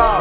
Ya.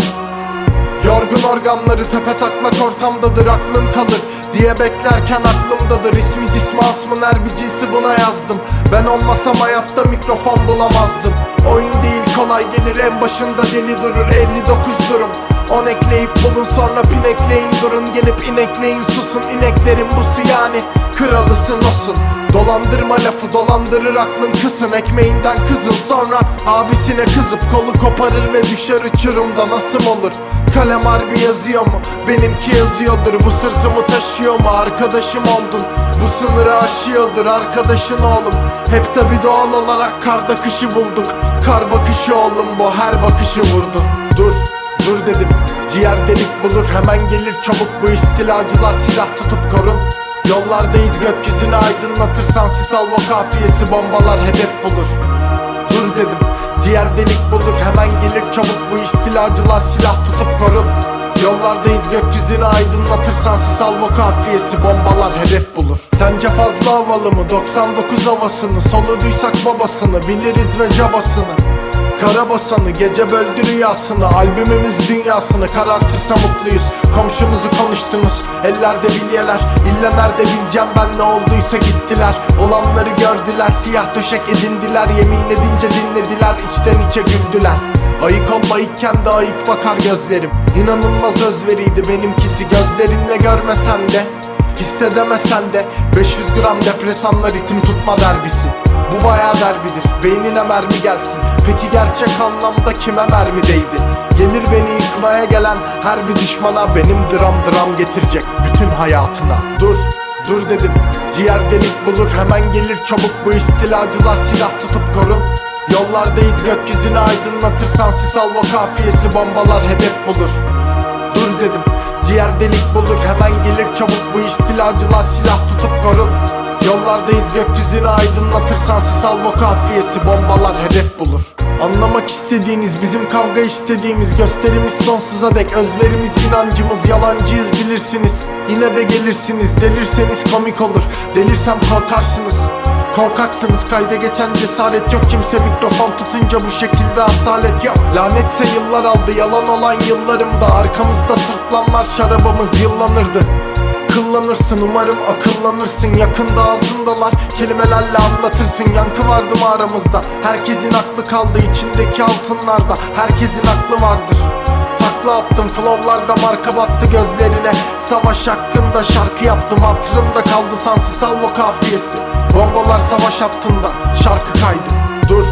Yorgun organları tepe taklak ortamdadır aklım kalır Diye beklerken aklımdadır. İsmi cismi asmın her bir cinsi buna yazdım. Ben olmasam hayatta mikrofon bulamazdım. Oyun değil kolay gelir en başında deli durur. 59 durum. 10 ekleyip bulun sonra pin ekleyin durun. Gelip inekleyin susun ineklerin busu yani Kralısın olsun Dolandırma lafı dolandırır aklın kısın. Ekmeğinden kızın sonra abisine kızıp Kolu koparır ve düşer uçurumda nasıl olur? Kalem harbi yazıyor mu? Benimki yazıyordur. Bu sırtımı taşıyor mu? Arkadaşım oldun. Bu sınırı aşıyordur arkadaşın oğlum. Hep tabi doğal olarak karda kışı bulduk. Kar bakışı oğlum bu her bakışı vurdu. Dur Dur dedim. Ciğer delik bulur. Hemen gelir çabuk bu istilacılar silah tutup korun Yollardayız gökyüzünü aydınlatırsan sis alvo kafiyesi bombalar hedef bulur. Dur dedim ciğer delik bulur hemen gelir çabuk bu istilacılar silah tutup korun Yollardayız gökyüzünü aydınlatırsan sis alvo kafiyesi bombalar hedef bulur. Sence fazla havalı mı? 99 havasını soluduysak babasını biliriz ve cabasını Karabasanı gece böldü rüyasını Albümümüz dünyasını karartırsa mutluyuz. Komşumuzu konuştunuz ellerde bilyeler İlle nerede bileceğim ben ne olduysa gittiler. Olanları gördüler siyah döşek edindiler Yemin edince dinlediler içten içe güldüler. Ayık ol ayıkken de ayık bakar gözlerim. İnanılmaz özveriydi benimkisi gözlerinle görmesen de Hissedemesen de. 500 gram depresanla ritim tutma derbisi. Bu bayağı derbidir beynine mermi gelsin. Peki gerçek anlamda kime mermi değdi? Gelir beni yıkmaya gelen her bir düşmana Benim dram dram getirecek bütün hayatına. Dur dur dedim. Ciğer delik bulur hemen gelir çabuk. Bu istilacılar silah tutup korun. Yollardayız gökyüzünü aydınlatırsan sis alvo kafiyesi bombalar hedef bulur Ciğer delik bulur hemen gelir çabuk. Bu istilacılar silah tutup korun. Yollardayız gökyüzünü aydınlatırsan sis alvo kafiyesi bombalar hedef bulur. Anlamak istediğiniz bizim kavga istediğimiz Gösterimiz sonsuza dek. Özverimiz inancımız Yalancıyız bilirsiniz. Yine de gelirsiniz Delirseniz komik olur. Delirsem korkarsınız Korkaksınız kayda geçen cesaret yok. Kimse mikrofon tutunca bu şekilde asalet yok. Lanetse yıllar aldı yalan olan yıllarımda. Arkamızda sırtlanlar şarabımız yıllanırdı. Kıllanırsın umarım akıllanırsın. Yakında ağzındalar kelimelerle anlatırsın. Yankı vardı mı aramızda Herkesin aklı kaldı içindeki altınlarda. Herkesin aklı vardır. Takla attım flowlarda marka battı gözlerine. Savaş hakkında şarkı yaptım Hatırımda kaldı sansız salvo kafiyesi Bombalar savaş hattında şarkı kaydı. Dur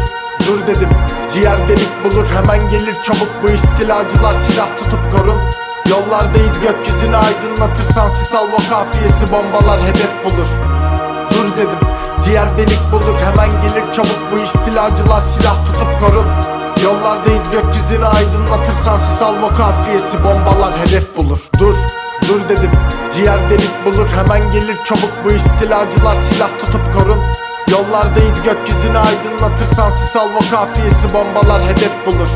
dur dedim. Ciğer delik bulur hemen gelir çabuk. Bu istilacılar silah tutup korun. Yollardayız gökyüzünü aydınlatırsan sis alvo kafiyesi bombalar hedef bulur. Dur dedim. Ciğer delik bulur hemen gelir çabuk. Bu istilacılar silah tutup korun. Yollardayız gökyüzünü aydınlatırsan sis alvo kafiyesi bombalar hedef bulur. Dur dur dedim ciğer delik bulur hemen gelir çabuk. Bu istilacılar silah tutup korun. Yollardayız gökyüzünü aydınlatırsan sis alvo kafiyesi bombalar hedef bulur.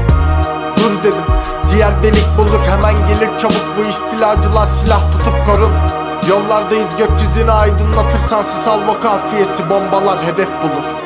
Dur dedim Ciğer delik bulur hemen gelir çabuk. Bu istilacılar silah tutup korun. Yollardayız gökyüzünü aydınlatırsan sis alvo kafiyesi bombalar hedef bulur